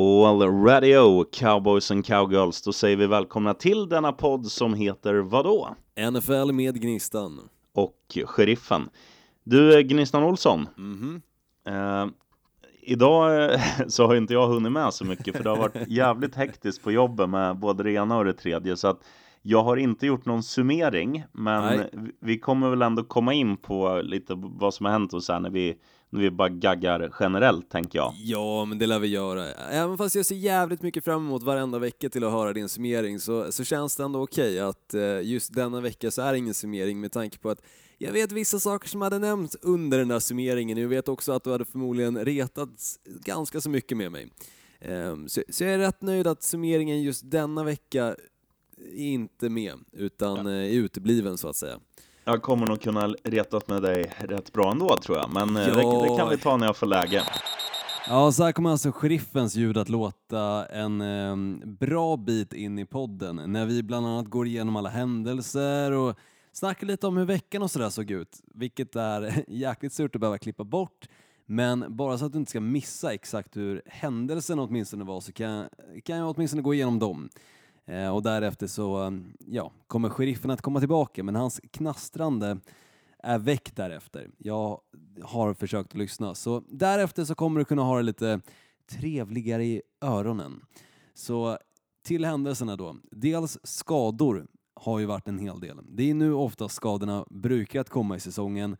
All radio, cowboys and cowgirls, då säger vi välkomna till denna podd som heter vadå? NFL med Gnistan. Och Sheriffen. Du, Gnistan Olsson. Mhm. Eh, idag eh, så har inte jag hunnit med så mycket för det har varit jävligt hektiskt på jobbet med både det ena och det tredje så att jag har inte gjort någon summering men Nej. vi- kommer väl ändå komma in på lite vad som har hänt och så här när vi, vi bara gaggar generellt tänker jag. Ja, men det lär vi göra. Även fast jag ser jävligt mycket fram emot varenda vecka till att höra din summering så, så känns det ändå okej att eh, just denna vecka så är det ingen summering med tanke på att jag vet vissa saker som hade nämnts under den där summeringen. Jag vet också att du hade förmodligen retats ganska så mycket med mig. Ehm, Så, så jag är rätt nöjd att summeringen just denna vecka är inte med, utan eh, är utebliven så att säga. Jag kommer nog kunna retat med dig rätt bra ändå tror jag men eh, det, det kan vi ta när jag får läge. Ja, så här kommer alltså sheriffens ljud att låta en eh, bra bit in i podden när vi bland annat går igenom alla händelser och snackar lite om hur veckan och sådär såg ut, vilket är jäkligt surt att behöva klippa bort. Men bara så att du inte ska missa exakt hur händelsen åtminstone var så kan, kan jag åtminstone gå igenom dem. Eh, och därefter så um, ja, kommer sheriffen att komma tillbaka men hans knastrande är väck därefter. Jag har försökt att lyssna. Så därefter så kommer du kunna ha det lite trevligare i öronen. Så till händelserna då. Dels skador har ju varit en hel del. Det är nu ofta skadorna brukar att komma i säsongen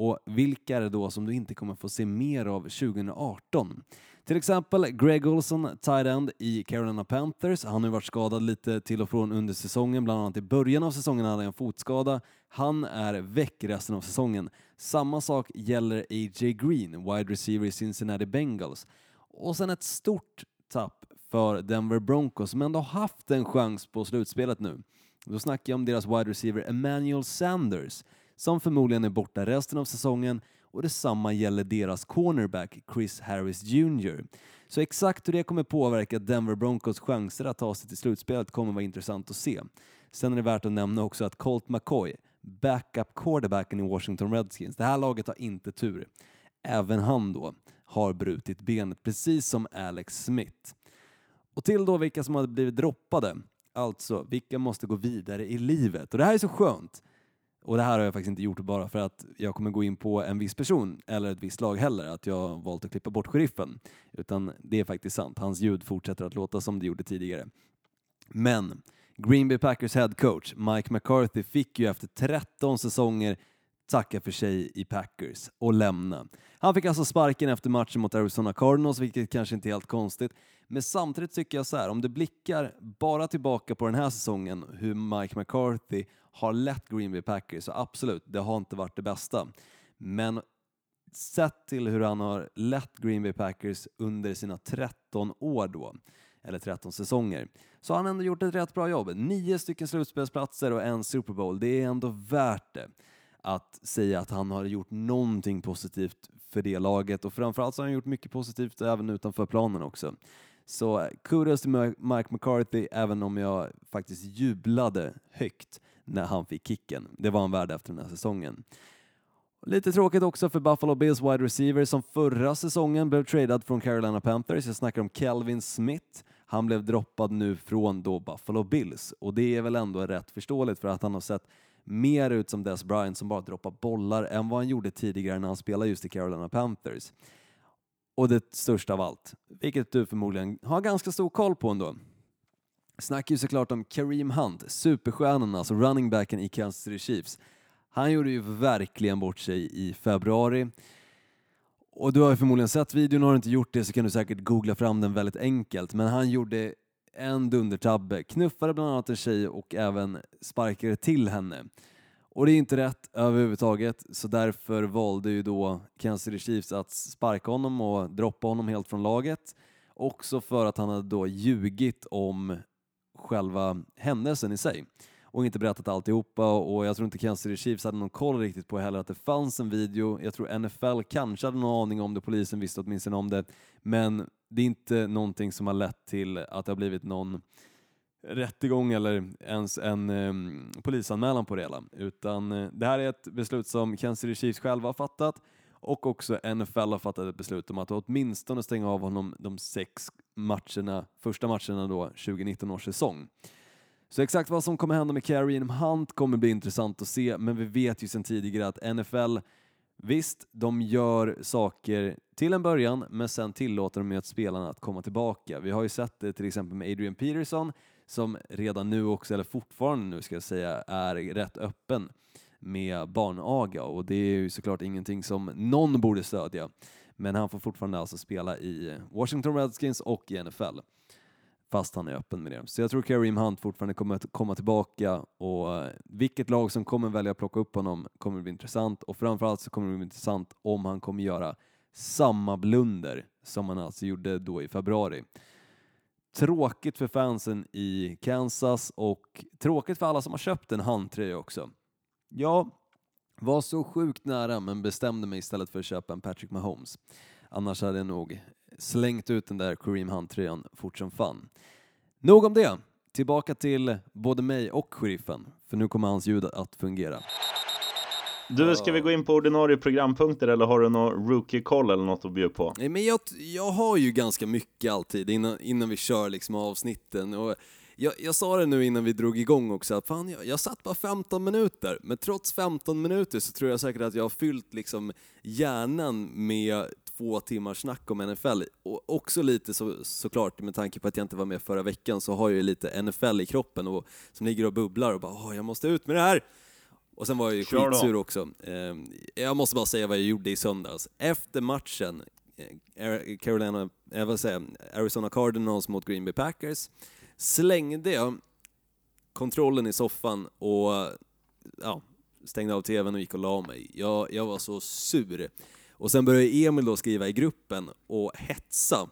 och vilka är det då som du inte kommer få se mer av 2018? Till exempel Greg Olson, tight end i Carolina Panthers. Han har ju varit skadad lite till och från under säsongen, bland annat i början av säsongen hade han en fotskada. Han är väck resten av säsongen. Samma sak gäller A.J. Green, wide receiver i Cincinnati Bengals. Och sen ett stort tapp för Denver Broncos som ändå haft en chans på slutspelet nu. Då snackar jag om deras wide receiver Emmanuel Sanders som förmodligen är borta resten av säsongen och detsamma gäller deras cornerback Chris Harris Jr. Så exakt hur det kommer påverka Denver Broncos chanser att ta sig till slutspelet kommer vara intressant att se. Sen är det värt att nämna också att Colt McCoy, backup quarterbacken i Washington Redskins, det här laget har inte tur. Även han då har brutit benet, precis som Alex Smith. Och till då vilka som har blivit droppade, alltså vilka måste gå vidare i livet. Och det här är så skönt. Och det här har jag faktiskt inte gjort bara för att jag kommer gå in på en viss person eller ett visst lag heller, att jag har valt att klippa bort sheriffen. Utan det är faktiskt sant, hans ljud fortsätter att låta som det gjorde tidigare. Men Green Bay Packers head coach Mike McCarthy fick ju efter 13 säsonger tacka för sig i Packers och lämna. Han fick alltså sparken efter matchen mot Arizona Cardinals, vilket kanske inte är helt konstigt. Men samtidigt tycker jag så här, om du blickar bara tillbaka på den här säsongen, hur Mike McCarthy har lett Green Bay Packers, så absolut, det har inte varit det bästa. Men sett till hur han har lett Green Bay Packers under sina 13 år då, eller 13 säsonger, så har han ändå gjort ett rätt bra jobb. Nio stycken slutspelsplatser och en Super Bowl, det är ändå värt det att säga att han har gjort någonting positivt för det laget och framförallt så har han gjort mycket positivt även utanför planen också. Så kudos till Mike McCarthy, även om jag faktiskt jublade högt när han fick kicken. Det var han värd efter den här säsongen. Lite tråkigt också för Buffalo Bills wide receiver som förra säsongen blev tradad från Carolina Panthers. Jag snackar om Kelvin Smith. Han blev droppad nu från då Buffalo Bills och det är väl ändå rätt förståeligt för att han har sett mer ut som Des Bryant som bara droppar bollar än vad han gjorde tidigare när han spelade just i Carolina Panthers. Och det största av allt, vilket du förmodligen har ganska stor koll på ändå. Snackar ju såklart om Kareem Hunt, superstjärnan, alltså running backen i Kansas City Chiefs. Han gjorde ju verkligen bort sig i februari. Och du har ju förmodligen sett videon, har du inte gjort det så kan du säkert googla fram den väldigt enkelt. Men han gjorde en dundertabbe, knuffade bland annat en tjej och även sparkade till henne. Och det är inte rätt överhuvudtaget, så därför valde ju då Kansas City Chiefs att sparka honom och droppa honom helt från laget. Också för att han hade då ljugit om själva händelsen i sig och inte berättat alltihopa och jag tror inte Kansas City Chiefs hade någon koll riktigt på heller att det fanns en video. Jag tror NFL kanske hade någon aning om det, polisen visste åtminstone om det, men det är inte någonting som har lett till att det har blivit någon rättegång eller ens en um, polisanmälan på det hela, utan uh, det här är ett beslut som Kansas City Chiefs själva har fattat och också NFL har fattat ett beslut om att åtminstone stänga av honom de sex matcherna, första matcherna då 2019 års säsong. Så exakt vad som kommer hända med Kareem Hunt kommer bli intressant att se, men vi vet ju sedan tidigare att NFL Visst, de gör saker till en början, men sen tillåter de ju att spelarna att komma tillbaka. Vi har ju sett det till exempel med Adrian Peterson, som redan nu också, eller fortfarande nu ska jag säga, är rätt öppen med barnaga och det är ju såklart ingenting som någon borde stödja. Men han får fortfarande alltså spela i Washington Redskins och i NFL fast han är öppen med det. Så jag tror Kareem Hunt fortfarande kommer att komma tillbaka och eh, vilket lag som kommer välja att plocka upp honom kommer att bli intressant och framförallt så kommer det bli intressant om han kommer göra samma blunder som han alltså gjorde då i februari. Tråkigt för fansen i Kansas och tråkigt för alla som har köpt en handtröja också. Jag var så sjukt nära men bestämde mig istället för att köpa en Patrick Mahomes. Annars hade jag nog slängt ut den där Kareem Hunt-tröjan fort som fan. Nog om det. Tillbaka till både mig och sheriffen, för nu kommer hans ljud att fungera. Du, ska vi gå in på ordinarie programpunkter eller har du någon rookie-koll eller något att bjuda på? Nej, men jag, jag har ju ganska mycket alltid innan, innan vi kör liksom avsnitten. Och jag, jag sa det nu innan vi drog igång också, att fan, jag, jag satt bara 15 minuter, men trots 15 minuter så tror jag säkert att jag har fyllt liksom hjärnan med två timmars snack om NFL. Och också lite så, såklart, med tanke på att jag inte var med förra veckan, så har jag ju lite NFL i kroppen och som ligger och bubblar och bara Åh, jag måste ut med det här! Och sen var jag ju Kör då. skitsur också. Eh, jag måste bara säga vad jag gjorde i söndags. Efter matchen, eh, Carolina, jag vill säga, Arizona Cardinals mot Green Bay Packers, slängde jag kontrollen i soffan och ja, stängde av tvn och gick och la mig. Jag, jag var så sur. Och sen började Emil då skriva i gruppen och hetsa.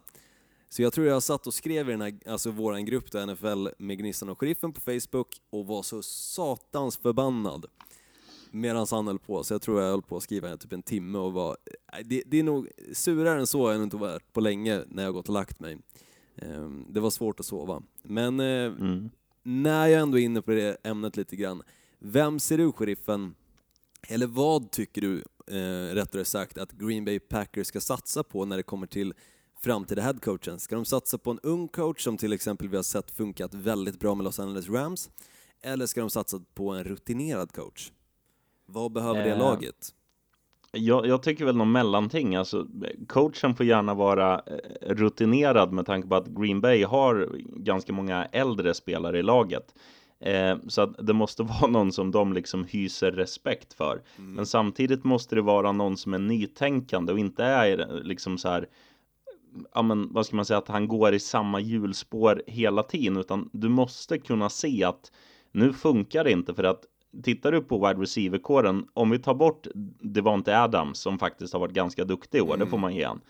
Så jag tror jag satt och skrev i den här, alltså våran grupp då, NFL med Gnistan och Sheriffen på Facebook och var så satans förbannad medan han höll på. Så jag tror jag höll på att skriva typ en timme och var, nej, det, det är nog surare än så har jag inte varit på länge när jag gått och lagt mig. Ehm, Det var svårt att sova. Men eh, Mm. när jag ändå är inne på det ämnet lite grann, vem ser du, sheriffen, eller vad tycker du, eh, rättare sagt, att Green Bay Packers ska satsa på när det kommer till framtida headcoachen? Ska de satsa på en ung coach som till exempel vi har sett funkat väldigt bra med Los Angeles Rams? Eller ska de satsa på en rutinerad coach? Vad behöver det Eh, laget? Jag, jag tycker väl någon mellanting. Alltså, coachen får gärna vara eh, rutinerad med tanke på att Green Bay har ganska många äldre spelare i laget. Eh, så att det måste vara någon som de liksom hyser respekt för. Men samtidigt måste det vara någon som är nytänkande och inte är liksom så här ja men vad ska man säga att han går i samma hjulspår hela tiden utan du måste kunna se att nu funkar det inte för att tittar du på wide receiver-kåren om vi tar bort Devonte Adams som faktiskt har varit ganska duktig i år, det får man ge han.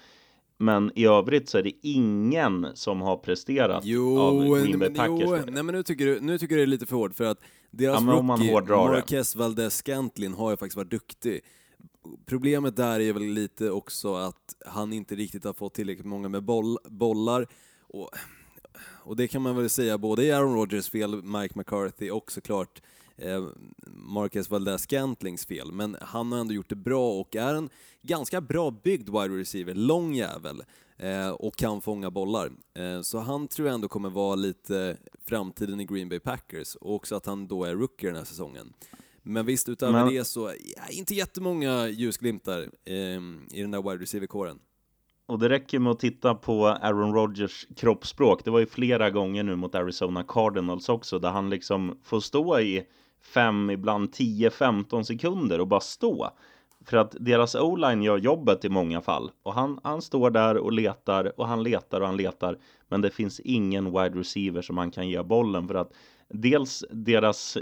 Men i övrigt så är det ingen som har presterat Jo, av Green Bay Packers. jo nej, men nu tycker, du, nu tycker du det är lite för hårt för att deras Ja, rookie. Marquez Valdez Scantlin har ju faktiskt varit duktig. Problemet där är väl lite också att han inte riktigt har fått tillräckligt många med boll, bollar. Och, och det kan man väl säga både i Aaron Rodgers fel, Mike McCarthy och såklart eh, Marquez Valdez Scantlings fel. Men han har ändå gjort det bra och är en ganska bra byggd wide receiver, lång jävel eh, och kan fånga bollar. Eh, så han tror jag ändå kommer vara lite framtiden i Green Bay Packers och också att han då är rookie den här säsongen. Men visst, utöver Men- det så, ja, inte jättemånga ljusglimtar eh, i den där wide receiver-kåren. Och det räcker med att titta på Aaron Rodgers kroppsspråk. Det var ju flera gånger nu mot Arizona Cardinals också där han liksom får stå i fem, ibland 10-15 sekunder och bara stå. För att deras o-line gör jobbet i många fall. Och han, han står där och letar och han letar och han letar. Men det finns ingen wide receiver som han kan ge bollen för att dels deras,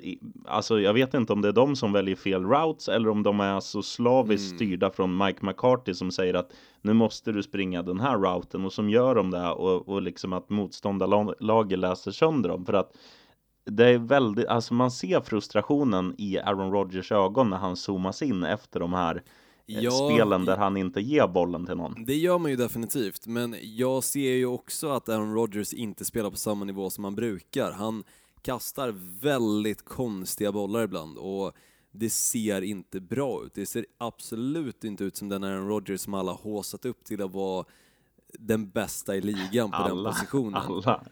alltså jag vet inte om det är de som väljer fel routes eller om de är så slaviskt styrda från Mike McCarthy som säger att nu måste du springa den här routen och som gör de det och, och liksom att motståndarlaget läser sönder dem för att det är väldigt, alltså man ser frustrationen i Aaron Rodgers ögon när han zoomas in efter de här eh, Ja, spelen där han inte ger bollen till någon. Det gör man ju definitivt, men jag ser ju också att Aaron Rodgers inte spelar på samma nivå som han brukar. Han kastar väldigt konstiga bollar ibland och det ser inte bra ut. Det ser absolut inte ut som den Aaron Rodgers som alla håsat upp till att vara den bästa i ligan på alla, den positionen. Alla.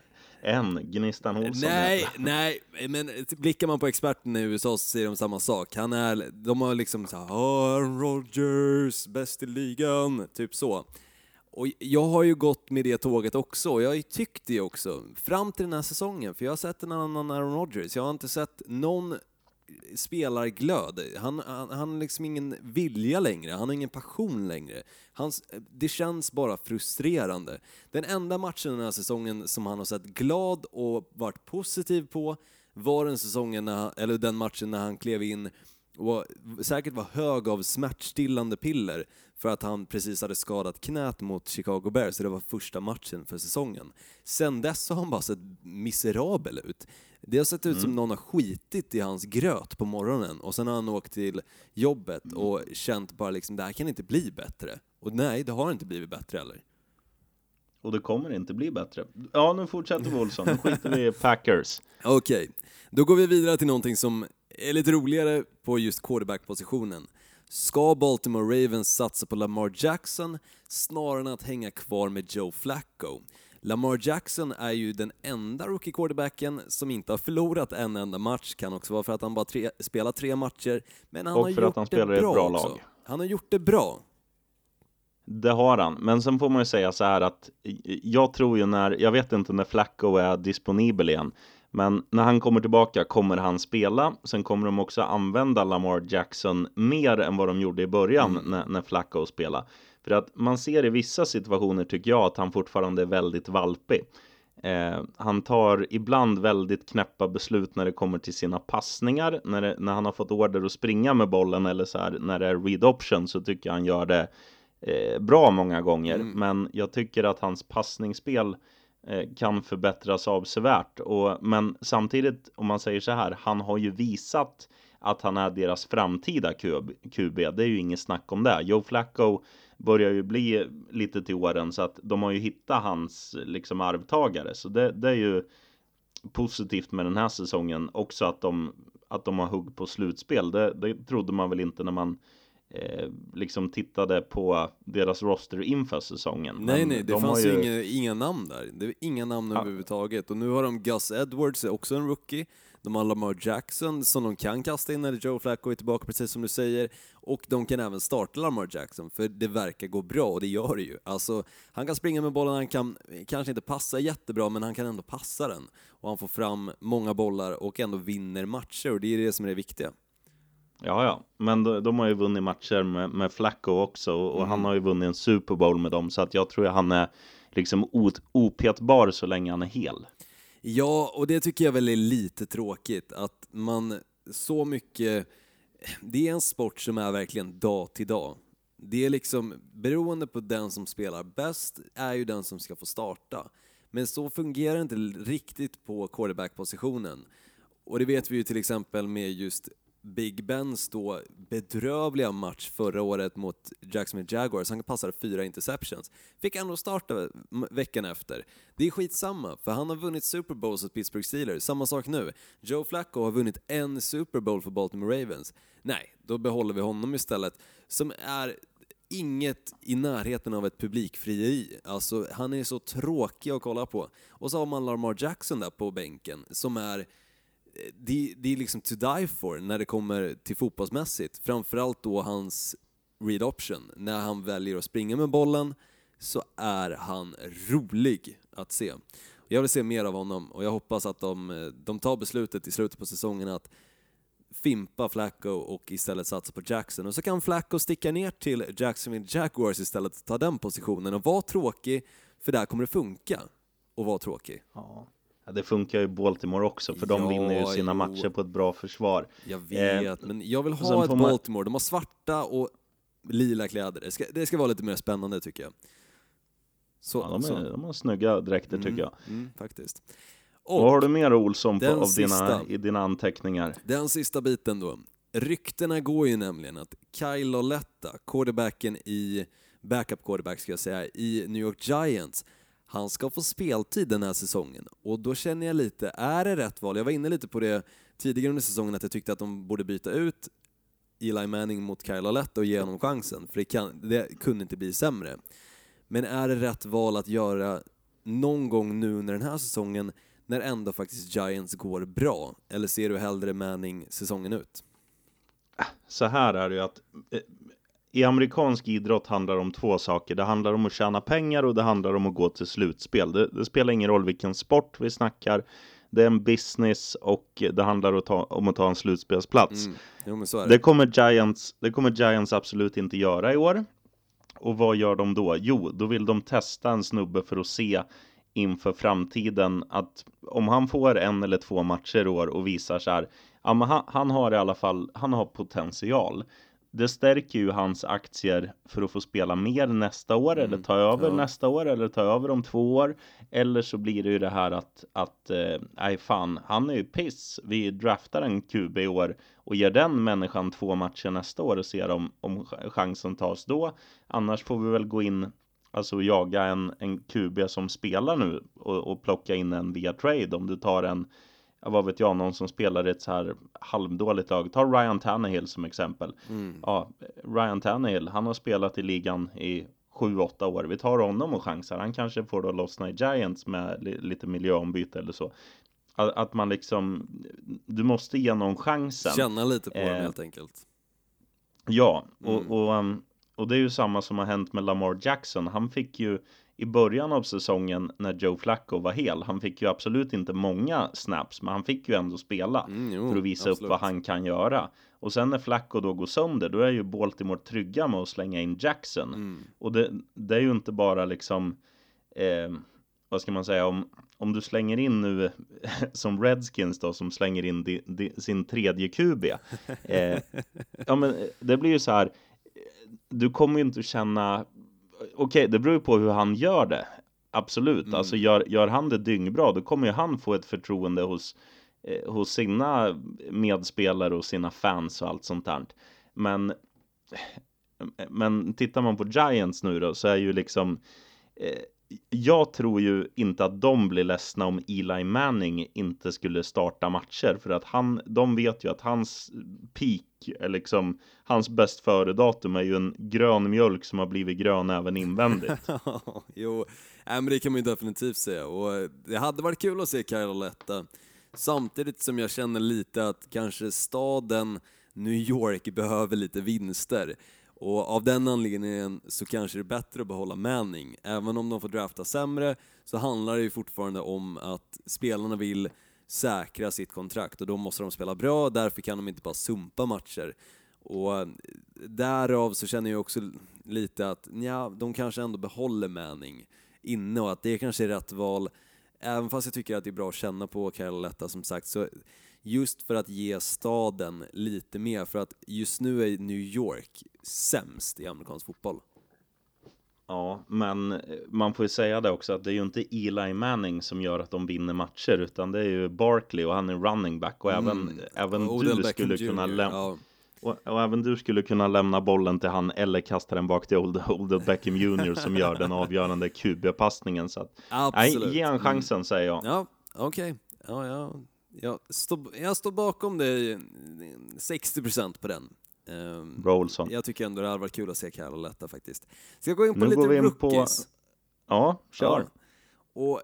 En, Gnistan Olsson. Nej, nej, men blickar man på experterna i USA så säger de samma sak. Han är, de har liksom såhär, Aaron Rodgers, bäst i ligan, typ så. Och jag har ju gått med det tåget också, och jag har ju tyckt det också, fram till den här säsongen, för jag har sett en annan Aaron Rodgers, jag har inte sett någon spelarglöd. Han, han, han har liksom ingen vilja längre, han har ingen passion längre. Hans, det känns bara frustrerande. Den enda matchen den här säsongen som han har sett glad och varit positiv på var den säsongen, när, eller den matchen när han klev in och säkert var hög av smärtstillande piller för att han precis hade skadat knät mot Chicago Bears, så det var första matchen för säsongen. Sen dess har han bara sett miserabel ut. Det har sett ut som någon har skitit i hans gröt på morgonen och sen har han åkt till jobbet och känt bara liksom, det här kan inte bli bättre. Och nej, det har inte blivit bättre heller. Och det kommer inte bli bättre. Ja, nu fortsätter vi Olsson. Nu skiter vi i Packers. Okej, då går vi vidare till någonting som är lite roligare på just quarterback-positionen. Ska Baltimore Ravens satsa på Lamar Jackson snarare än att hänga kvar med Joe Flacco? Lamar Jackson är ju den enda rookie quarterbacken som inte har förlorat en enda match, kan också vara för att han bara tre, spelat tre matcher, men han Och har för gjort att han det spelar i ett bra, också. lag. Han har gjort det bra. Det har han, men sen får man ju säga så här att jag tror ju när, jag vet inte när Flacco är disponibel igen, men när han kommer tillbaka kommer han spela. Sen kommer de också använda Lamar Jackson mer än vad de gjorde i början när, när Flacco spelade. För att man ser i vissa situationer tycker jag att han fortfarande är väldigt valpig. Eh, han tar ibland väldigt knäppa beslut när det kommer till sina passningar. När, det, när han har fått order att springa med bollen eller så här, när det är read option så tycker jag han gör det eh, bra många gånger. Men jag tycker att hans passningsspel eh, kan förbättras avsevärt. Och, men samtidigt, om man säger så här, han har ju visat att han är deras framtida QB. QB. Det är ju inget snack om det. Joe Flacco börjar ju bli lite till åren så att de har ju hittat hans liksom arvtagare. Så det, det är ju positivt med den här säsongen också att de, att de har hugg på slutspel. Det, det trodde man väl inte när man eh, liksom tittade på deras roster inför säsongen. Nej, Men nej, det de fanns ju inga, inga namn där. Det var inga namn Ja. överhuvudtaget. Och nu har de Gus Edwards, också en rookie. De har Lamar Jackson som de kan kasta in när Joe Flacco är tillbaka, precis som du säger. Och de kan även starta Lamar Jackson, för det verkar gå bra, och det gör det ju. Alltså, han kan springa med bollen, han kan kanske inte passa jättebra, men han kan ändå passa den. Och han får fram många bollar och ändå vinner matcher, och det är det som är det viktiga. Ja, ja, men de, de har ju vunnit matcher med, med Flacco också och Mm. han har ju vunnit en Super Bowl med dem så att jag tror att han är liksom opetbar så länge han är hel. Ja, och det tycker jag väl är lite tråkigt att man så mycket... Det är en sport som är verkligen dag till dag. Det är liksom beroende på den som spelar bäst är ju den som ska få starta. Men så fungerar det inte riktigt på quarterback-positionen. Och det vet vi ju till exempel med just Big Bens då bedrövliga match förra året mot Jacksonville Jaguars. Han passade fyra interceptions. Fick ändå starta veckan efter. Det är skitsamma, för han har vunnit Super Bowls åt Pittsburgh Steelers. Samma sak nu. Joe Flacco har vunnit en Super Bowl för Baltimore Ravens. Nej, då behåller vi honom istället, som är inget i närheten av ett publikfrieri. Alltså, han är så tråkig att kolla på. Och så har man Lamar Jackson där på bänken, som är det, det är liksom to die for när det kommer till fotbollsmässigt. Framförallt då hans read option. När han väljer att springa med bollen så är han rolig att se. Jag vill se mer av honom och jag hoppas att de, de tar beslutet i slutet på säsongen att fimpa Flacco och istället satsa på Jackson. Och så kan Flacco sticka ner till Jacksonville Jaguars istället och ta den positionen och vara tråkig, för där kommer det funka att vara tråkig. Ja det funkar ju Baltimore också för de Ja, vinner ju sina jo. matcher på ett bra försvar. Jag vet, Eh, men jag vill ha ett Baltimore. De har svarta och lila kläder. Det ska, det ska vara lite mer spännande tycker jag. Så, Ja, de, så. är, de har snygga dräkter tycker jag. Mm, faktiskt. Vad Och har du mer Olsson på, av dina, sista. i dina anteckningar? den sista biten då. Ryktena går ju nämligen att Kyle Loletta, quarterbacken i, backup quarterback ska jag säga, i New York Giants, han ska få speltid den här säsongen. Och då känner jag lite, är det rätt val? Jag var inne lite på det tidigare under säsongen att jag tyckte att de borde byta ut Eli Manning mot Kyle Lauletta och ge honom chansen, för det, kan, det kunde inte bli sämre. Men är det rätt val att göra någon gång nu under den här säsongen när ändå faktiskt Giants går bra? Eller ser du hellre Manning säsongen ut? Ah, så här är det ju att eh, i amerikansk idrott handlar det om två saker. Det handlar om att tjäna pengar och det handlar om att gå till slutspel. Det, det spelar ingen roll vilken sport vi snackar. Det är en business och det handlar om att ta, om att ta en slutspelsplats. Mm. Jo, det. Det kommer, Giants, det kommer Giants absolut inte göra i år. Och vad gör de då? Jo, då vill de testa en snubbe för att se inför framtiden att om han får en eller två matcher i år och visar så här, ja men han, han har i alla fall, han har potential. Det stärker ju hans aktier för att få spela mer nästa år eller ta över ja. nästa år eller ta över om två år. Eller så blir det ju det här att, att eh, nej fan, han är ju piss. Vi draftar en QB i år och ger den människan två matcher nästa år och ser om, om chansen tas då. Annars får vi väl gå in Alltså jaga en, en QB som spelar nu och, och plocka in en via trade om du tar en vad vet jag, någon som spelar i ett så här halvdåligt lag. Ta Ryan Tannehill som exempel. Mm. Ja, Ryan Tannehill, han har spelat i ligan i 7-8 år. Vi tar honom och chansar. Han kanske får då lossna i Giants med li lite miljöombyte eller så. Att, man liksom, du måste ge någon chansen. Känna lite på Eh, helt enkelt. Ja, och, Mm. och, um, och det är ju samma som har hänt med Lamar Jackson. Han fick ju i början av säsongen när Joe Flacco var hel, han fick ju absolut inte många snaps, men han fick ju ändå spela Mm, jo, för att visa upp absolut. vad han kan göra. Och sen när Flacco då går sönder, då är ju Baltimore trygga med att slänga in Jackson. Mm. Och det, det är ju inte bara liksom, eh, vad ska man säga, om, om du slänger in nu som Redskins då, som slänger in di, di, sin tredje QB. Eh, ja men det blir ju så här, du kommer ju inte känna, okej det beror ju på hur han gör det. Absolut, Mm. alltså gör, gör han det dyngbra då kommer ju han få ett förtroende hos, eh, hos sina medspelare och sina fans och allt sånt där. Men, men tittar man på Giants nu då så är ju liksom eh, jag tror ju inte att de blir ledsna om Eli Manning inte skulle starta matcher för att han, de vet ju att hans peak, eller liksom hans bäst före-datum är ju en grön mjölk som har blivit grön även invändigt. jo, äh, men det kan man ju definitivt säga. Och eh, det hade varit kul att se Kyle Letta. Samtidigt som jag känner lite att kanske staden New York behöver lite vinster. Och av den anledningen så kanske det är bättre att behålla Manning. Även om de får drafta sämre så handlar det ju fortfarande om att spelarna vill säkra sitt kontrakt och då måste de spela bra, därför kan de inte bara sumpa matcher. Och därav så känner jag också lite att ja, de kanske ändå behåller Manning inne och att det kanske är rätt val. Även fast jag tycker att det är bra att känna på Kyle Letta som sagt, så just för att ge staden lite mer, för att just nu är New York sämst i amerikansk fotboll. Ja, men man får ju säga det också att det är ju inte Eli Manning som gör att de vinner matcher utan det är ju Barkley och han är running back och även, även Mm. Odell du Beckham skulle kunna lämna ja. och, och även du skulle kunna lämna bollen till han eller kasta den bak till Old, Old Beckham Jr som gör den avgörande QB-passningen så att Absolut. nej, ge han chansen säger jag. Ja, okej. Ja, ja. Jag, står, jag står bakom det 60% på den. Ehm, Bra Olsson. jag tycker ändå det hade varit kul att se Carol Letta faktiskt. Ska jag gå in på Nu lite går vi in på- rookies? Ja, kör. Ja. Och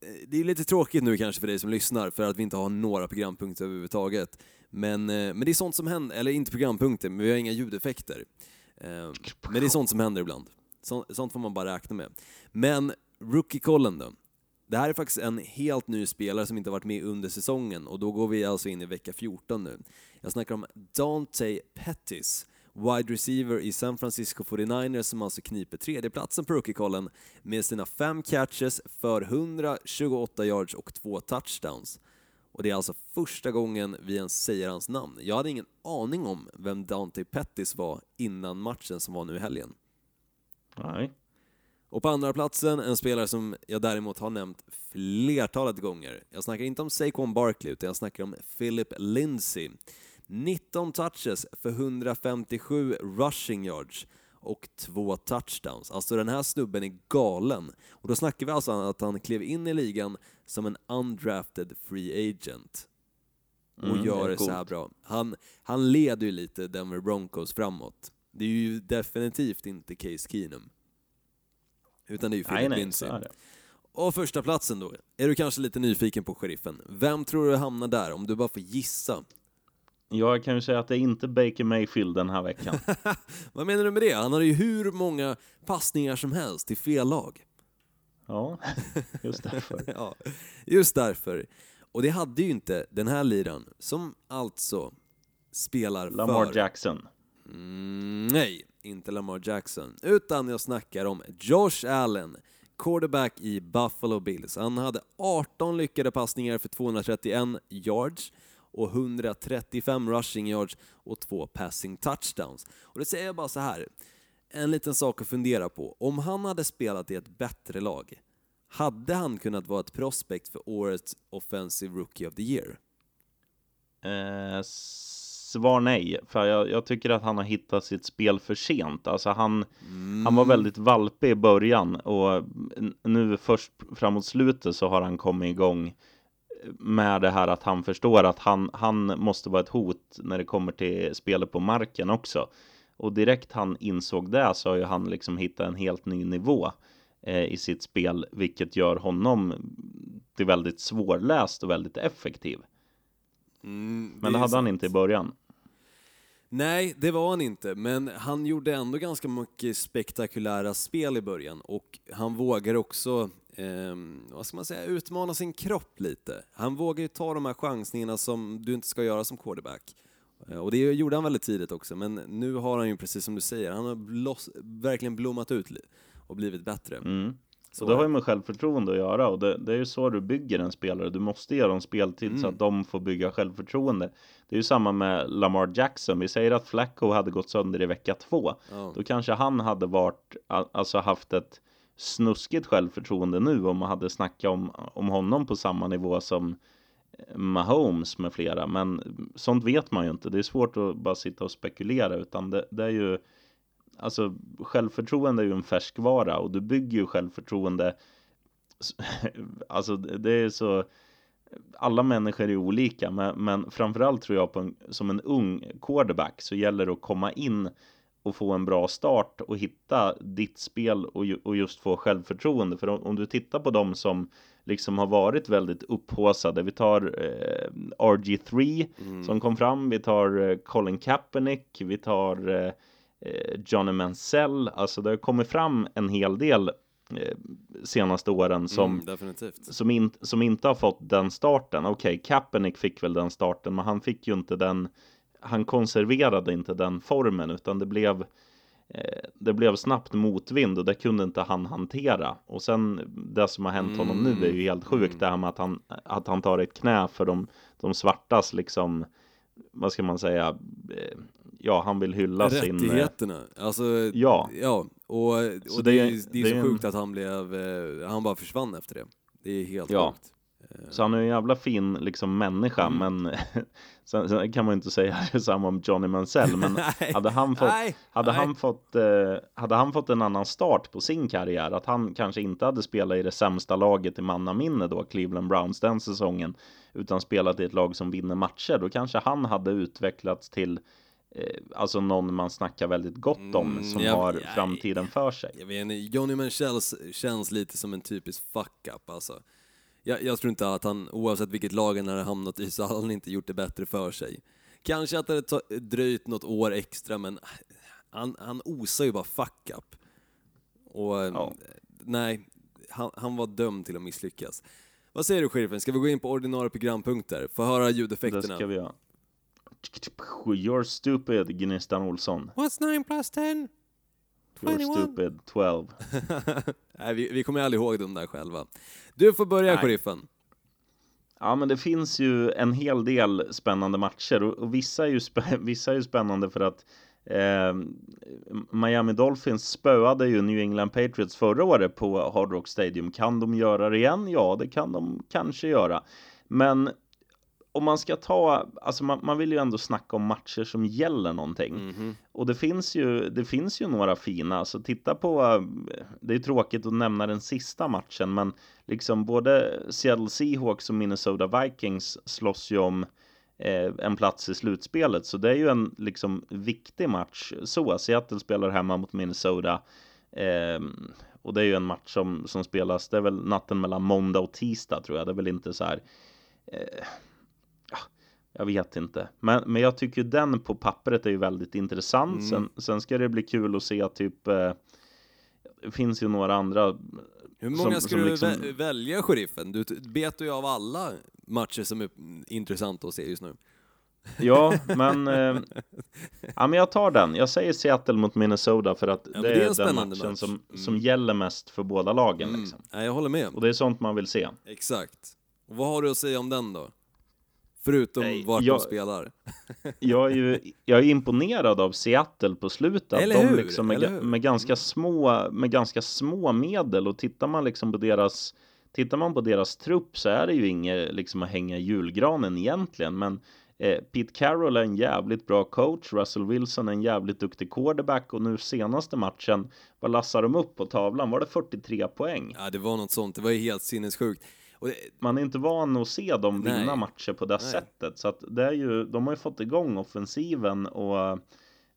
eh, det är lite tråkigt nu kanske för dig som lyssnar för att vi inte har några programpunkter överhuvudtaget. Men, eh, men det är sånt som händer, eller inte programpunkter, men vi har inga ljudeffekter. Eh, Men det är sånt som händer ibland. Så, sånt får man bara räkna med. Men rookie-kollen då? Det här är faktiskt en helt ny spelare som inte varit med under säsongen och då går vi alltså in i vecka 14 nu. Jag snackar om Dante Pettis, wide receiver i San Francisco 49ers som alltså kniper tredjeplatsen på rookie-kollen med sina fem catches för 128 yards och två touchdowns. Och det är alltså första gången vi ens säger hans namn. Jag hade ingen aning om vem Dante Pettis var innan matchen som var nu i helgen. Nej. Och på andra platsen en spelare som jag däremot har nämnt flertalet gånger. Jag snackar inte om Saquon Barkley, utan jag snackar om Philip Lindsay. 19 touches för 157 rushing yards och två touchdowns. Alltså den här snubben är galen. Och då snackar vi alltså att han klev in i ligan som en undrafted free agent. och Mm, gör det så här bra. Han, han leder ju lite Denver Broncos framåt. Det är ju definitivt inte Case Keenum. Utan det är ju Nej, Philip nej, Lindsay. är det. Och första platsen då, är du kanske lite nyfiken på sheriffen? Vem tror du hamnar där, om du bara får gissa? Jag kan ju säga att det är inte Baker Mayfield den här veckan. Vad menar du med det? Han har ju hur många passningar som helst till fel lag. Ja, just därför. Ja, just därför. Och det hade ju inte den här liran, som alltså spelar Lamar för... Jackson. Mm, nej, inte Lamar Jackson, utan jag snackar om Josh Allen, quarterback i Buffalo Bills. Han hade 18 lyckade passningar för 231 yards och 135 rushing yards och två passing touchdowns. Och det säger jag bara så här, en liten sak att fundera på. Om han hade spelat i ett bättre lag, hade han kunnat vara ett prospect för årets Offensive Rookie of the Year? Uh, svar nej, för jag, jag tycker att han har hittat sitt spel för sent. Alltså han, han var väldigt valpig i början och nu först framåt slutet så har han kommit igång med det här att han förstår att han, han måste vara ett hot när det kommer till spelet på marken också. Och direkt han insåg det så har ju han liksom hittat en helt ny nivå eh, i sitt spel, vilket gör honom till väldigt svårläst och väldigt effektiv. Mm, Men det hade han sant. inte i början. Nej, det var han inte, men han gjorde ändå ganska mycket spektakulära spel i början och han vågar också, ehm, vad ska man säga, utmana sin kropp lite. Han vågar ju ta de här chansningarna som du inte ska göra som quarterback. Eh, Och det gjorde han väldigt tidigt också, men nu har han ju precis som du säger, han har bloss, verkligen blommat ut och blivit bättre. Mm. Så och det har ju med självförtroende att göra och det, det är ju så du bygger en spelare. Du måste ge dem speltid så Mm. att de får bygga självförtroende. Det är ju samma med Lamar Jackson. Vi säger att Flacco hade gått sönder i vecka två. Ja. Då kanske han hade varit, alltså haft ett snuskigt självförtroende nu om man hade snackat om, om honom på samma nivå som eh, Mahomes med flera. Men sånt vet man ju inte. Det är svårt att bara sitta och spekulera utan det, det är ju Alltså självförtroende är ju en färskvara och du bygger ju självförtroende Alltså det är så Alla människor är olika men, men framförallt tror jag på en, som en ung quarterback så gäller det att komma in och få en bra start och hitta ditt spel och, ju- och just få självförtroende. För om, om du tittar på dem som liksom har varit väldigt upphaussade. Vi tar eh, RG3 som kom fram. Vi tar eh, Colin Kaepernick. Vi tar eh, eh, Johnny Mansell. Alltså det har kommit fram en hel del eh, senaste åren som Mm, definitivt. som, in, som inte har fått den starten. Okej, Kaepernick fick väl den starten, men han fick ju inte den. Han konserverade inte den formen, utan det blev eh, det blev snabbt motvind och det kunde inte han hantera. Och sen det som har hänt honom nu är ju helt sjukt. Det här med att han, att han tar ett knä för de, de svartas liksom, vad ska man säga, eh, ja han vill hylla sin... eh, Rättigheterna, alltså Ja. ja, och, och Så det, det är, det är det så en- sjukt att han blev, eh, han bara försvann efter det. Det är helt Ja. sjukt. Så han är en jävla fin liksom människa, Mm. men sen, sen kan man ju inte säga detsamma om Johnny Mansell, men hade han fått, Nej. hade Nej. han fått, eh, hade han fått en annan start på sin karriär, att han kanske inte hade spelat i det sämsta laget i mannaminne då, Cleveland Browns den säsongen, utan spelat i ett lag som vinner matcher, då kanske han hade utvecklats till eh, Alltså någon man snackar väldigt gott om Mm, som jag- har jag- framtiden för sig. Jag vet inte, Johnny Manziel känns lite som en typisk fuck-up alltså. Jag, jag tror inte att han, oavsett vilket lag han hade hamnat i, så hade han inte gjort det bättre för sig. Kanske att det hade dröjt något år extra, men han, han osar ju bara fuck-up. Och Ja. nej, han, han var dömd till att misslyckas. Vad säger du sheriffen, ska vi gå in på ordinarie programpunkter? Få höra Det ljudeffekterna. ska vi göra. You're stupid, Gnistan Olsson. What's 9 plus 10? You're stupid, 12. Nej, vi, vi kommer aldrig ihåg dem där själva. Du får börja, sheriffen. Ja, men det finns ju en hel del spännande matcher och, och vissa, är ju vissa är ju spännande för att eh, Miami Dolphins spöade ju New England Patriots förra året på Hard Rock Stadium. Kan de göra det igen? Ja, det kan de kanske göra. Men om man ska ta, alltså man, man vill ju ändå snacka om matcher som gäller någonting. Mhm. Och det finns ju, det finns ju några fina, så titta på, det är tråkigt att nämna den sista matchen, men liksom både Seattle Seahawks och Minnesota Vikings slåss ju om eh, en plats i slutspelet. Så det är ju en liksom viktig match. Så Seattle spelar hemma mot Minnesota. Eh, och det är ju en match som, som spelas, det är väl natten mellan måndag och tisdag tror jag. Det är väl inte så här. Eh, jag vet inte. Men, men jag tycker den på pappret är ju väldigt intressant. Mm. Sen, sen ska det bli kul att se typ eh, Det finns ju några andra Hur många som, ska som du liksom... välja sheriffen? Du betar ju av alla matcher som är intressanta att se just nu. Ja, men, eh, ja, men jag tar den. Jag säger Seattle mot Minnesota för att ja, det, är, är den matchen match. som, mm. som gäller mest för båda lagen. Mm. Liksom. Ja, jag håller med. Och det är sånt man vill se. Exakt. Och vad har du att säga om den då? Förutom Nej, vart jag, de spelar. jag, är ju, jag är imponerad av Seattle på slutet. Eller de hur? Liksom med, med, ganska mm. små, med ganska små medel och tittar man liksom på deras Tittar man på deras trupp så är det ju inget liksom att hänga julgranen egentligen, men eh, Pete Carroll är en jävligt bra coach, Russell Wilson är en jävligt duktig quarterback och nu senaste matchen, vad lassar de upp på tavlan? Var det 43 poäng? Ja, det var något sånt. Det var ju helt sinnessjukt. Det... Man är inte van att se dem vinna Nej. matcher på det Nej. sättet. Så att det är ju, de har ju fått igång offensiven och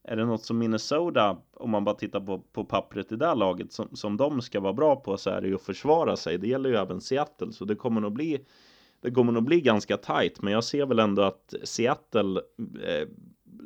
är det något som Minnesota, om man bara tittar på, på pappret i det laget, som, som de ska vara bra på så är det ju att försvara sig. Det gäller ju även Seattle, så det kommer nog bli det kommer nog bli ganska tight, men jag ser väl ändå att Seattle eh,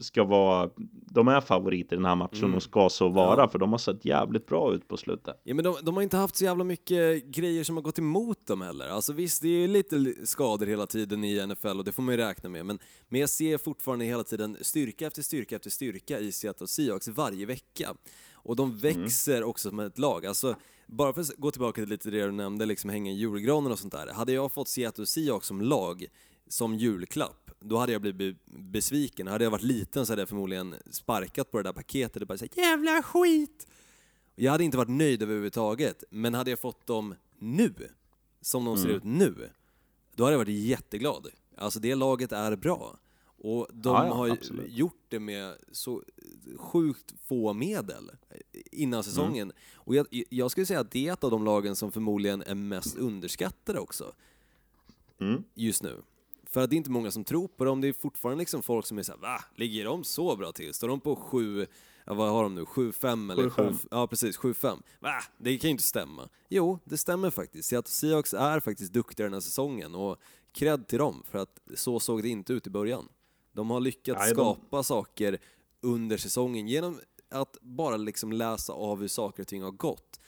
ska vara, de är favoriter i den här matchen mm. och ska så vara, ja. för de har sett jävligt bra ut på slutet. Ja, men de, de, har inte haft så jävla mycket grejer som har gått emot dem heller. Alltså visst, det är lite skador hela tiden i NFL och det får man ju räkna med, men, men jag ser fortfarande hela tiden styrka efter styrka efter styrka i Seattle Seahawks varje vecka. Och de mm. växer mm. också som ett lag. Alltså, bara för att gå tillbaka till lite det du nämnde, liksom hänga i julgranen och sånt där. Hade jag fått Seattle Seahawks som lag som julklapp, då hade jag blivit besviken. Hade jag varit liten så hade jag förmodligen sparkat på det där paketet och bara sagt jävla skit! Jag hade inte varit nöjd överhuvudtaget, men hade jag fått dem nu, som de ser mm. ut nu, då hade jag varit jätteglad. Alltså det laget är bra. Och de ja, ja, har absolut. gjort det med så sjukt få medel innan mm. säsongen. Mm. Och jag, jag, skulle säga att det är ett av de lagen som förmodligen är mest underskattade också. Mm. Just nu. För att det är inte många som tror på dem, det är fortfarande liksom folk som är såhär va? Ligger de så bra till? Står de på 7, ja, vad har de nu, 7-5 eller 7, ja precis, 7-5. Va? Det kan ju inte stämma. Jo, det stämmer faktiskt. Seattle Seahawks är faktiskt duktiga den här säsongen och cred till dem för att så såg det inte ut i början. De har lyckats Nej, skapa de... saker under säsongen genom att bara liksom läsa av hur saker och ting har gått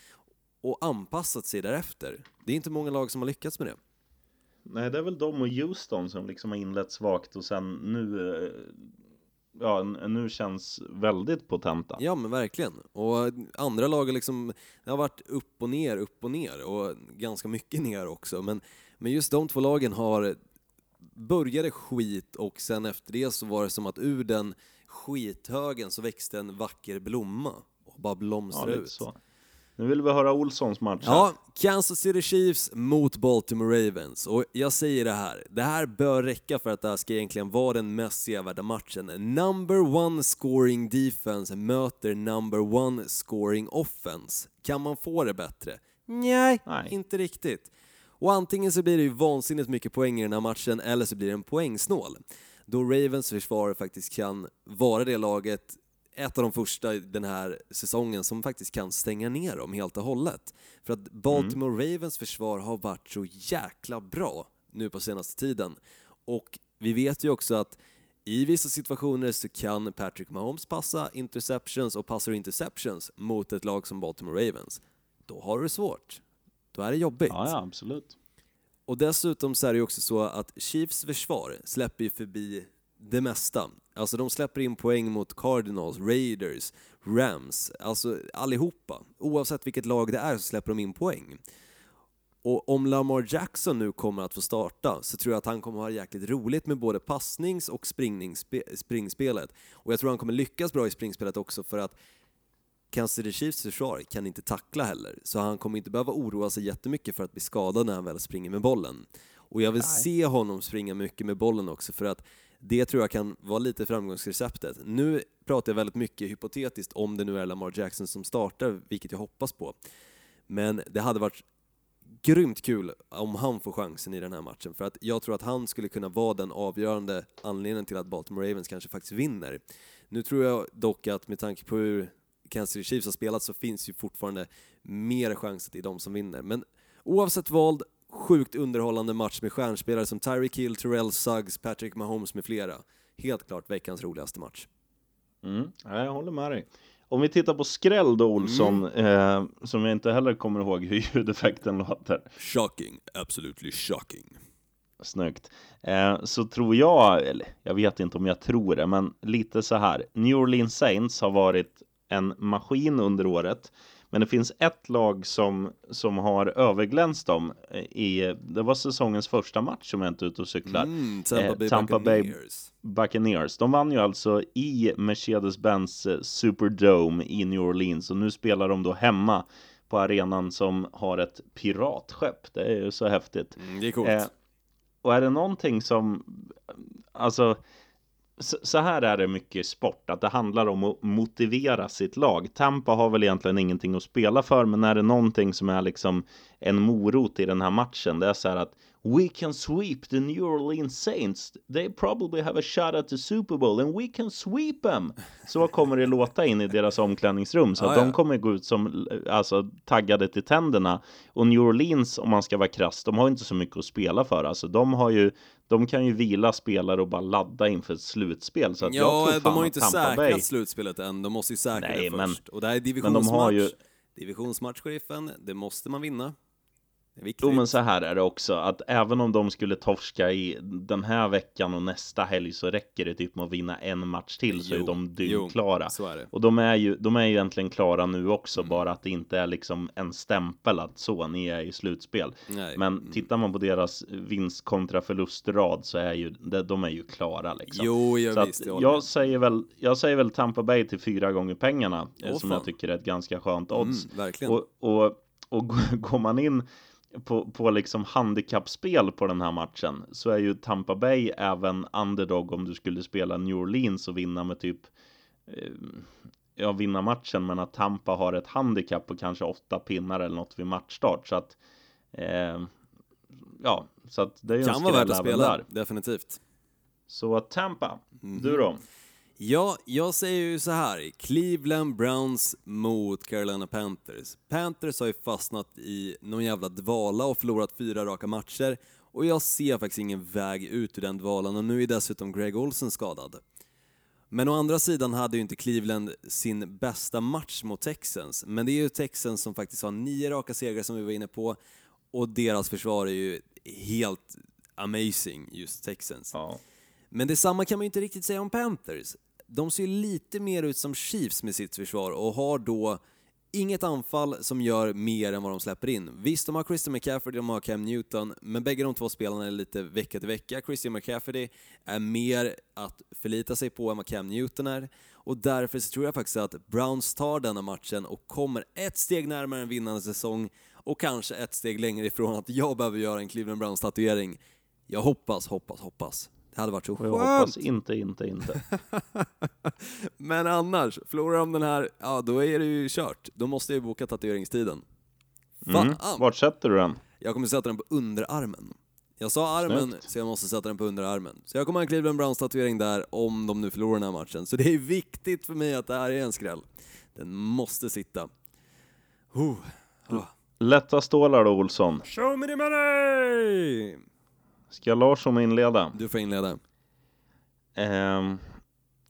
och anpassat sig därefter. Det är inte många lag som har lyckats med det. Nej, det är väl de och Houston som liksom har inlett svagt och sen nu eh, Ja, nu känns väldigt potenta. Ja, men verkligen. Och andra lag liksom, det har varit upp och ner, upp och ner och ganska mycket ner också. Men, men just de två lagen har började skit och sen efter det så var det som att ur den skithögen så växte en vacker blomma och bara blomstrade ja, ut. Så. Nu vill vi höra Olssons match. Ja, Kansas City Chiefs mot Baltimore Ravens. Och jag säger det här, det här bör räcka för att det här ska egentligen vara den mest sevärda matchen. Number one scoring defense möter number one scoring offense. Kan man få det bättre? Nej, Nej. inte riktigt. Och antingen så blir det ju vansinnigt mycket poäng i den här matchen, eller så blir det en poängsnål. Då Ravens försvar faktiskt kan vara det laget ett av de första den här säsongen som faktiskt kan stänga ner dem helt och hållet. För att Baltimore mm. Ravens försvar har varit så jäkla bra nu på senaste tiden. Och vi vet ju också att i vissa situationer så kan Patrick Mahomes passa interceptions och passar interceptions mot ett lag som Baltimore Ravens. Då har du det svårt. Då är det jobbigt. Ja, ja, absolut. Och dessutom så är det ju också så att Chiefs försvar släpper ju förbi det mesta. Alltså de släpper in poäng mot Cardinals, Raiders, Rams, alltså allihopa. Oavsett vilket lag det är så släpper de in poäng. Och om Lamar Jackson nu kommer att få starta så tror jag att han kommer att ha jäkligt roligt med både passnings och springspelet. Och jag tror han kommer lyckas bra i springspelet också för att Kansas City Chiefs försvar kan inte tackla heller, så han kommer inte behöva oroa sig jättemycket för att bli skadad när han väl springer med bollen. Och jag vill Nej. se honom springa mycket med bollen också för att det tror jag kan vara lite framgångsreceptet. Nu pratar jag väldigt mycket hypotetiskt om det nu är Lamar Jackson som startar, vilket jag hoppas på. Men det hade varit grymt kul om han får chansen i den här matchen, för att jag tror att han skulle kunna vara den avgörande anledningen till att Baltimore Ravens kanske faktiskt vinner. Nu tror jag dock att med tanke på hur Kansas City Chiefs har spelat så finns ju fortfarande mer chanser till de som vinner. Men oavsett vald, sjukt underhållande match med stjärnspelare som Tyreek Hill, Terrell Suggs, Patrick Mahomes med flera. Helt klart veckans roligaste match. Mm, jag håller med dig. Om vi tittar på skräll då Olsson, mm. eh, som jag inte heller kommer ihåg hur ljudeffekten låter. Shocking, absolutely shocking. Snyggt. Eh, så tror jag, eller jag vet inte om jag tror det, men lite så här. New Orleans Saints har varit en maskin under året. Men det finns ett lag som, som har överglänst dem i, det var säsongens första match som jag inte ute och cyklar. Mm, Tampa, Bay, Tampa Buccaneers. Bay Buccaneers. De vann ju alltså i Mercedes-Benz eh, Superdome i New Orleans och nu spelar de då hemma på arenan som har ett piratskepp. Det är ju så häftigt. Mm, det är coolt. Eh, och är det någonting som, alltså så här är det mycket i sport, att det handlar om att motivera sitt lag. Tampa har väl egentligen ingenting att spela för, men är det någonting som är liksom en morot i den här matchen, det är så här att We can sweep the New Orleans Saints. They probably have a shot at the Super Bowl and we can sweep them. Så kommer det låta in i deras omklädningsrum så ah, de kommer gå ut som alltså, taggade till tänderna. Och New Orleans, om man ska vara krass, de har inte så mycket att spela för. Alltså, de har ju de kan ju vila spelare och bara ladda inför ett slutspel. Så att ja, jag de har ju inte säkrat Bay... slutspelet än. De måste ju säkra Nej, det men, först. Och det här är divisionsmatch. Men ju... Divisionsmatch, sheriffen. Det måste man vinna. Jo men så här är det också att även om de skulle torska i den här veckan och nästa helg så räcker det typ med att vinna en match till så jo, är de dyngklara. Och de är ju, de är ju egentligen klara nu också mm. bara att det inte är liksom en stämpel att så, ni är i slutspel. Nej. Men mm. tittar man på deras vinst kontra förlustrad så är ju de är ju klara liksom. Jo, jag så visst, jag, jag säger väl, jag säger väl Tampa Bay till fyra gånger pengarna oh, som fan. jag tycker är ett ganska skönt odds. Mm, verkligen. Och, och, och går man in på, på liksom handikappspel på den här matchen så är ju Tampa Bay även underdog om du skulle spela New Orleans och vinna med typ eh, ja, vinna matchen men att Tampa har ett handikapp på kanske åtta pinnar eller något vid matchstart så att eh, ja, så att det är ju kan vara värt att spela, där. definitivt. Så Tampa, mm. du då? Ja, jag säger ju så här. Cleveland Browns mot Carolina Panthers. Panthers har ju fastnat i någon jävla dvala och förlorat fyra raka matcher och jag ser faktiskt ingen väg ut ur den dvalan och nu är dessutom Greg Olsen skadad. Men å andra sidan hade ju inte Cleveland sin bästa match mot Texans, men det är ju Texans som faktiskt har nio raka segrar som vi var inne på och deras försvar är ju helt amazing, just Texans. Ja. Men detsamma kan man ju inte riktigt säga om Panthers de ser lite mer ut som Chiefs med sitt försvar och har då inget anfall som gör mer än vad de släpper in. Visst, de har Christian McCaffrey, de har Cam Newton, men bägge de två spelarna är lite vecka till vecka. Christian McCaffrey är mer att förlita sig på än vad Cam Newton är, och därför så tror jag faktiskt att Browns tar denna matchen och kommer ett steg närmare en vinnande säsong och kanske ett steg längre ifrån att jag behöver göra en Cleveland Browns-tatuering. Jag hoppas, hoppas, hoppas. Det hade varit så skönt. Jag hoppas inte, inte, inte. Men annars, förlorar de den här, ja då är det ju kört. Då måste jag boka tatueringstiden. Fan! Mm. Vart sätter du den? Jag kommer sätta den på underarmen. Jag sa armen, Snyggt. så jag måste sätta den på underarmen. Så jag kommer ha en Cleveland Browns tatuering där om de nu förlorar den här matchen. Så det är viktigt för mig att det här är en skräll. Den måste sitta. Oh. Oh. Lätta stålar då, Olsson. Show me the money! Ska Larsson inleda? Du får inleda. Um,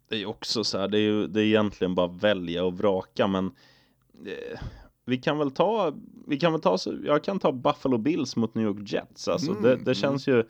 det är också så här, det är ju det är egentligen bara välja och vraka, men eh, vi kan väl ta, vi kan väl ta, jag kan ta Buffalo Bills mot New York Jets. Alltså mm, det, det mm. känns ju,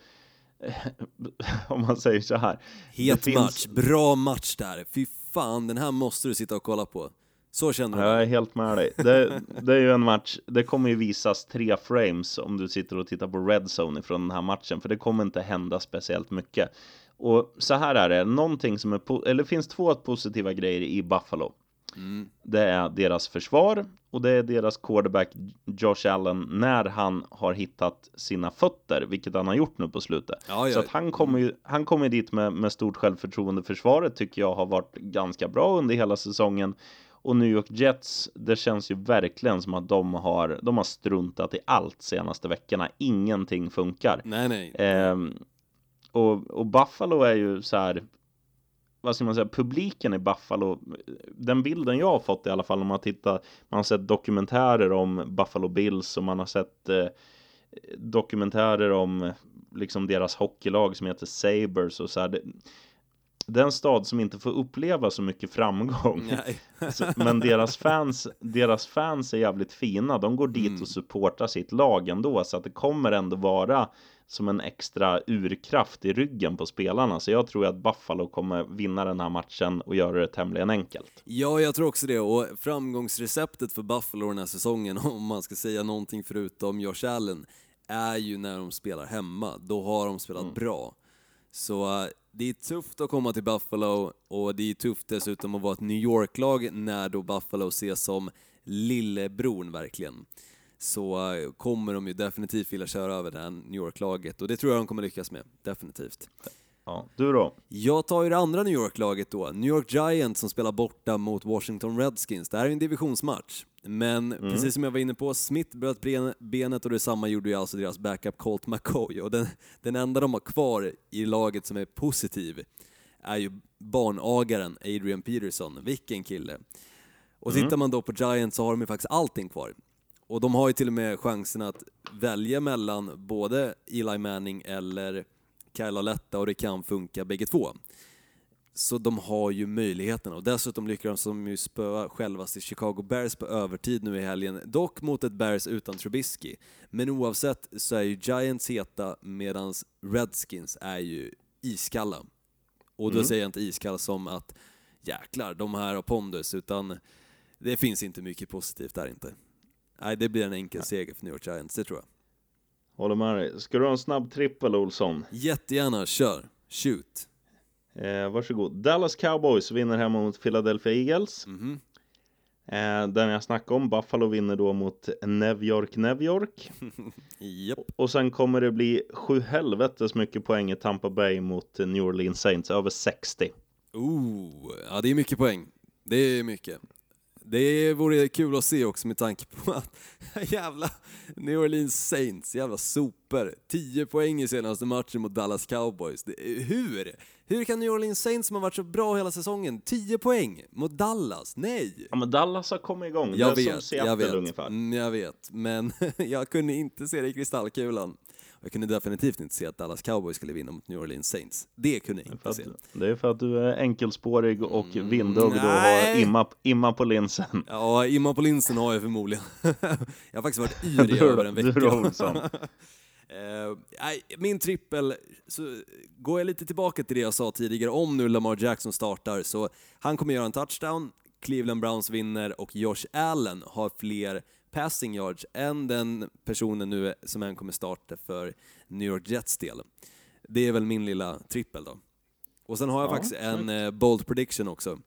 om man säger så här. Het finns... match, bra match där. Fy fan, den här måste du sitta och kolla på. Så känner du? Jag är helt med dig. Det, det, är ju en match, det kommer ju visas tre frames om du sitter och tittar på Red Zone ifrån den här matchen, för det kommer inte hända speciellt mycket. Och så här är det, någonting som är, eller det finns två positiva grejer i Buffalo. Mm. Det är deras försvar och det är deras quarterback Josh Allen när han har hittat sina fötter, vilket han har gjort nu på slutet. Ja, ja. Så att han kommer ju, han kommer dit med, med stort självförtroende. Försvaret tycker jag har varit ganska bra under hela säsongen Och New York Jets, det känns ju verkligen som att de har, de har struntat i allt senaste veckorna. Ingenting funkar. Nej, nej. Eh, och, och Buffalo är ju så här, vad ska man säga, publiken i Buffalo, den bilden jag har fått i alla fall om man tittar, man har sett dokumentärer om Buffalo Bills och man har sett eh, dokumentärer om liksom deras hockeylag som heter Sabres och så här. Det, det är en stad som inte får uppleva så mycket framgång. Så, men deras fans, deras fans är jävligt fina. De går dit Mm. och supportar sitt lag ändå. Så att det kommer ändå vara som en extra urkraft i ryggen på spelarna. Så jag tror att Buffalo kommer vinna den här matchen och göra det tämligen enkelt. Ja, jag tror också det. Och framgångsreceptet för Buffalo den här säsongen, om man ska säga någonting förutom Josh Allen, är ju när de spelar hemma. Då har de spelat bra. Så eh, det är tufft att komma till Buffalo och det är tufft dessutom att vara ett New York-lag när då Buffalo ses som lillebror verkligen. Så eh, kommer de ju definitivt vilja köra över det här New York-laget och det tror jag de kommer lyckas med, definitivt. Ja, du då? Jag tar ju det andra New York-laget då, New York Giants som spelar borta mot Washington Redskins. Det här är en divisionsmatch. Men precis som jag var inne på, Smith bröt ben- benet och detsamma gjorde ju alltså deras backup Colt McCoy. Och den, den enda de har kvar i laget som är positiv är ju barnagaren Adrian Peterson. Vilken kille! Och tittar man då på Giants så har de ju faktiskt allting kvar. Och de har ju till och med chansen att välja mellan både Eli Manning eller Kyle Aletta och det kan funka bägge två. Så de har ju möjligheten och dessutom lyckas de ju spöa självaste Chicago Bears på övertid nu i helgen, dock mot ett Bears utan Trubisky. Men oavsett så är ju Giants heta medans Redskins är ju iskalla. Och då säger jag inte iskall som att jäklar, de här har pondus, utan det finns inte mycket positivt där inte. Nej, det blir en enkel seger för New York Giants, det tror jag. Håller med dig. Ska du ha en snabb trippel Olsson? Jättegärna, kör! Shoot! Eh, varsågod. Dallas Cowboys vinner hemma mot Philadelphia Eagles. Mhm. Eh, den jag snackade om, Buffalo vinner då mot New York, New York. Japp. Och sen kommer det bli sju helvetes mycket poäng i Tampa Bay mot New Orleans Saints, över 60. Oh, ja det är mycket poäng. Det är mycket. Det vore kul att se också med tanke på att jävla New Orleans Saints, jävla super. 10 poäng i senaste matchen mot Dallas Cowboys. Det, hur? Hur kan New Orleans Saints som har varit så bra hela säsongen, 10 poäng mot Dallas? Nej! Ja men Dallas har kommit igång, Jag det är som vet, Seattle jag vet, ungefär. Mm, jag vet, men jag kunde inte se det i kristallkulan. Jag kunde definitivt inte se att Dallas Cowboys skulle vinna mot New Orleans Saints. Det kunde jag inte se. det är för att du är enkelspårig och vindögd och har imma, imma på linsen. Ja, imma på linsen har jag förmodligen. jag har faktiskt varit yr i Du- över en du vecka. då, Olsson. Eh, min trippel, så går jag lite tillbaka till det jag sa tidigare, om nu Lamar Jackson startar, så han kommer göra en touchdown, Cleveland Browns vinner och Josh Allen har fler passing yards än den personen nu som än kommer starta för New York Jets del. Det är väl min lilla trippel då. Och sen har jag Ja, faktiskt en eh, bold prediction också.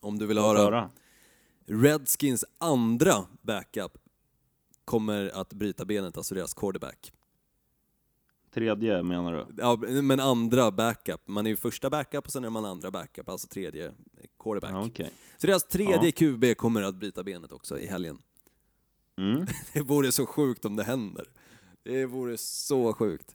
Om du vill höra. höra. Redskins andra backup kommer att bryta benet, alltså deras quarterback. Tredje menar du? Ja, men andra backup. Man är ju första backup och sen är man andra backup, alltså tredje quarterback. Ja, okej. Så deras tredje Ja. QB kommer att bryta benet också i helgen. Mm. Det vore så sjukt om det händer. Det vore så sjukt.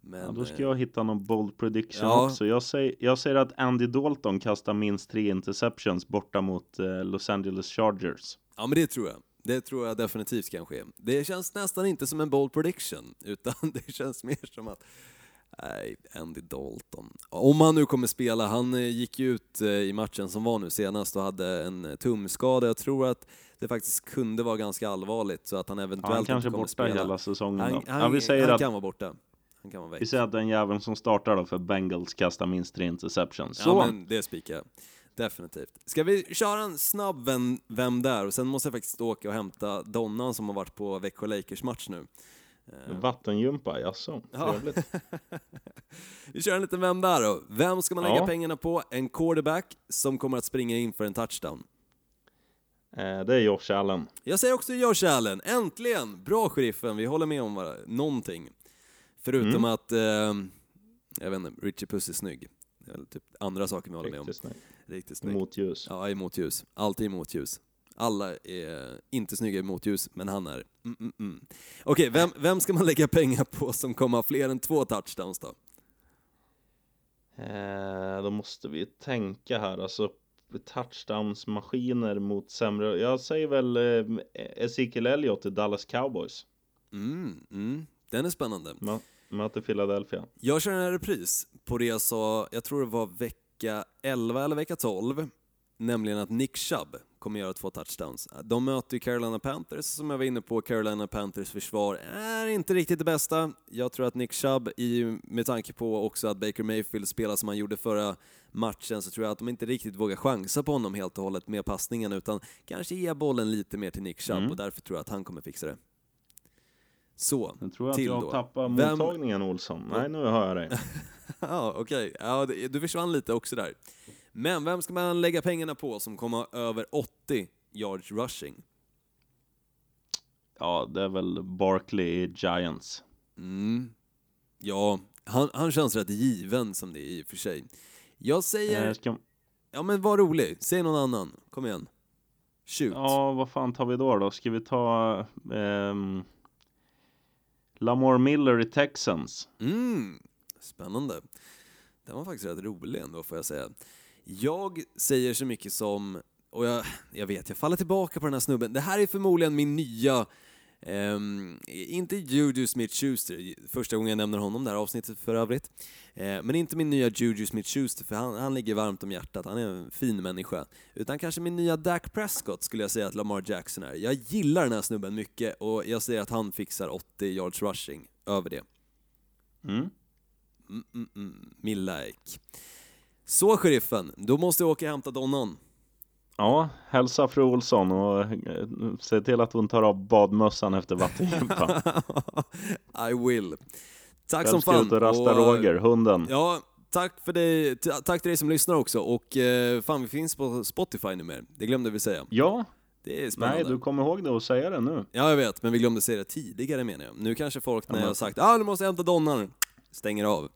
Men, Ja, då ska eh, jag hitta någon bold prediction Ja. också. Jag säger, jag säger att Andy Dalton kastar minst tre interceptions borta mot eh, Los Angeles Chargers. Ja, men det tror jag. Det tror jag definitivt kan ske. Det känns nästan inte som en bold prediction, utan det känns mer som att Nej, Andy Dalton. Om han nu kommer spela, han eh, gick ju ut eh, i matchen som var nu senast och hade en eh, tumskada. Jag tror att det faktiskt kunde vara ganska allvarligt så att han Ja, eventuellt han kanske är borta spela. hela säsongen Han, då. han, ja, vi säger han att, kan vara borta. Han kan vara vi säger att den jäveln som startar då för Bengals kastar minst tre interceptions. Så, Ja, men det spikar jag. Definitivt. Ska vi köra en snabb vem, vem där? Och sen måste jag faktiskt åka och hämta Donnan som har varit på Växjö Lakers match nu. Eh, vattengympa, jaså? Ja. Trevligt. Vi kör en liten vem där då. Vem ska man lägga Ja. pengarna på? En quarterback som kommer att springa in för en touchdown. Eh, det är Josh Allen. Jag säger också Josh Allen. Äntligen! Bra sheriffen, vi håller med om någonting. Förutom Mm. att, eh, jag vet inte, Richie Puss är snygg. Det är väl typ andra saker vi håller med om. Riktigt snyggt. Riktigt snyggt. Motljus. Ja, i motljus. Alltid i motljus. Alla är inte snygga i motljus, men han är mm, mm, mm. Okej, vem, vem ska man lägga pengar på som kommer ha fler än två touchdowns då? Eh, då måste vi tänka här, alltså touchdowns-maskiner mot sämre. Jag säger väl eh, Ezekiel Elliott i Dallas Cowboys. Mm, mm. Den är spännande. Ma- möter Philadelphia. Jag kör en repris på det jag sa, jag tror det var vecka 11 eller vecka 12, nämligen att Nick Chubb kommer göra två touchdowns. De möter ju Carolina Panthers, som jag var inne på, Carolina Panthers försvar är inte riktigt det bästa. Jag tror att Nick Chubb, i, med tanke på också att Baker Mayfield spelar som han gjorde förra matchen, så tror jag att de inte riktigt vågar chansa på honom helt och hållet med passningen, utan kanske ge bollen lite mer till Nick Chubb, Mm. och därför tror jag att han kommer fixa det. Så, Jag tror att till jag då. tappar Vem- mottagningen Olsson. Nej, nu hör jag dig. Ja, okej. Ja, du försvann lite också där. Men vem ska man lägga pengarna på som kommer över 80 yards rushing? Ja, det är väl Barkley i Giants. Mm. Ja, han, han känns rätt given som det är i och för sig. Jag säger... Eh, ska... Ja men var rolig, säg någon annan. Kom igen. Shoot. Ja, vad fan tar vi då då? Ska vi ta ehm... Lamar Miller i Texans? Mm, spännande. Den var faktiskt rätt rolig ändå får jag säga. Jag säger så mycket som, och jag, jag vet, jag faller tillbaka på den här snubben. Det här är förmodligen min nya, ehm, inte Juju Smith-Schuster, första gången jag nämner honom det här avsnittet för övrigt. Eh, men inte min nya Juju Smith-Schuster, för han, han ligger varmt om hjärtat, han är en fin människa. Utan kanske min nya Dak Prescott skulle jag säga att Lamar Jackson är. Jag gillar den här snubben mycket och jag säger att han fixar 80 yards rushing över det. Mm. Mm, mm, mm. Millike. Så sheriffen, då måste jag åka och hämta donnan. Ja, hälsa fru Olsson och eh, se till att hon tar av badmössan efter vattengympan. I will. Tack Själv som fan. ut och rasta Och, Roger, hunden. Ja, tack för dig, tack till dig som lyssnar också. Och eh, fan, vi finns på Spotify numera. Det glömde vi säga. Ja, Det är spännande. nej du kommer ihåg det och säga det nu. Ja, jag vet, men vi glömde säga det tidigare menar jag. Nu kanske folk när men- jag har sagt ah, nu måste jag hämta donnan, stänger av.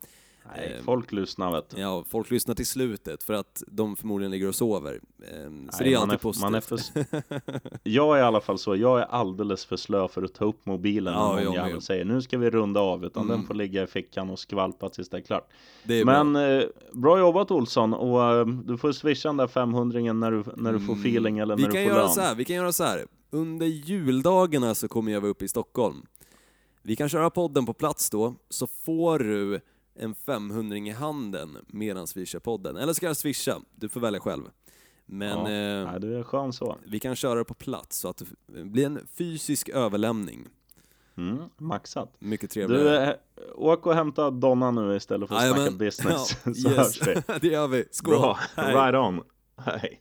Nej, Ehm, folk lyssnar vet du. Ja, folk lyssnar till slutet för att de förmodligen ligger och sover. Ehm, Så Nej, det är alltid är, man är positivt. för... Jag är i alla fall så, jag är alldeles för slö för att ta upp mobilen Ja, när någon jävel säger nu ska vi runda av, utan Mm. den får ligga i fickan och skvalpa tills det är klart. Det är bra. Men eh, bra jobbat Olsson och eh, du får swisha den där 500 när du, när du får Mm. feeling eller vi när kan du får göra lön. så här, Vi kan göra så här. Under juldagarna så kommer jag vara uppe i Stockholm. Vi kan köra podden på plats då, så får du en 500 i handen medan vi kör podden. Eller ska jag swisha? Du får välja själv. Men Ja. eh, Nej, du är skön så. vi kan köra det på plats så att det blir en fysisk överlämning. Mm, maxat. Mycket Du, trevligare. eh, åk och hämta Donna nu istället för att snacka Jajamän. business. Ja, så yes. hörs vi. det gör vi. Skål! Bra, Hej. right on. Hej.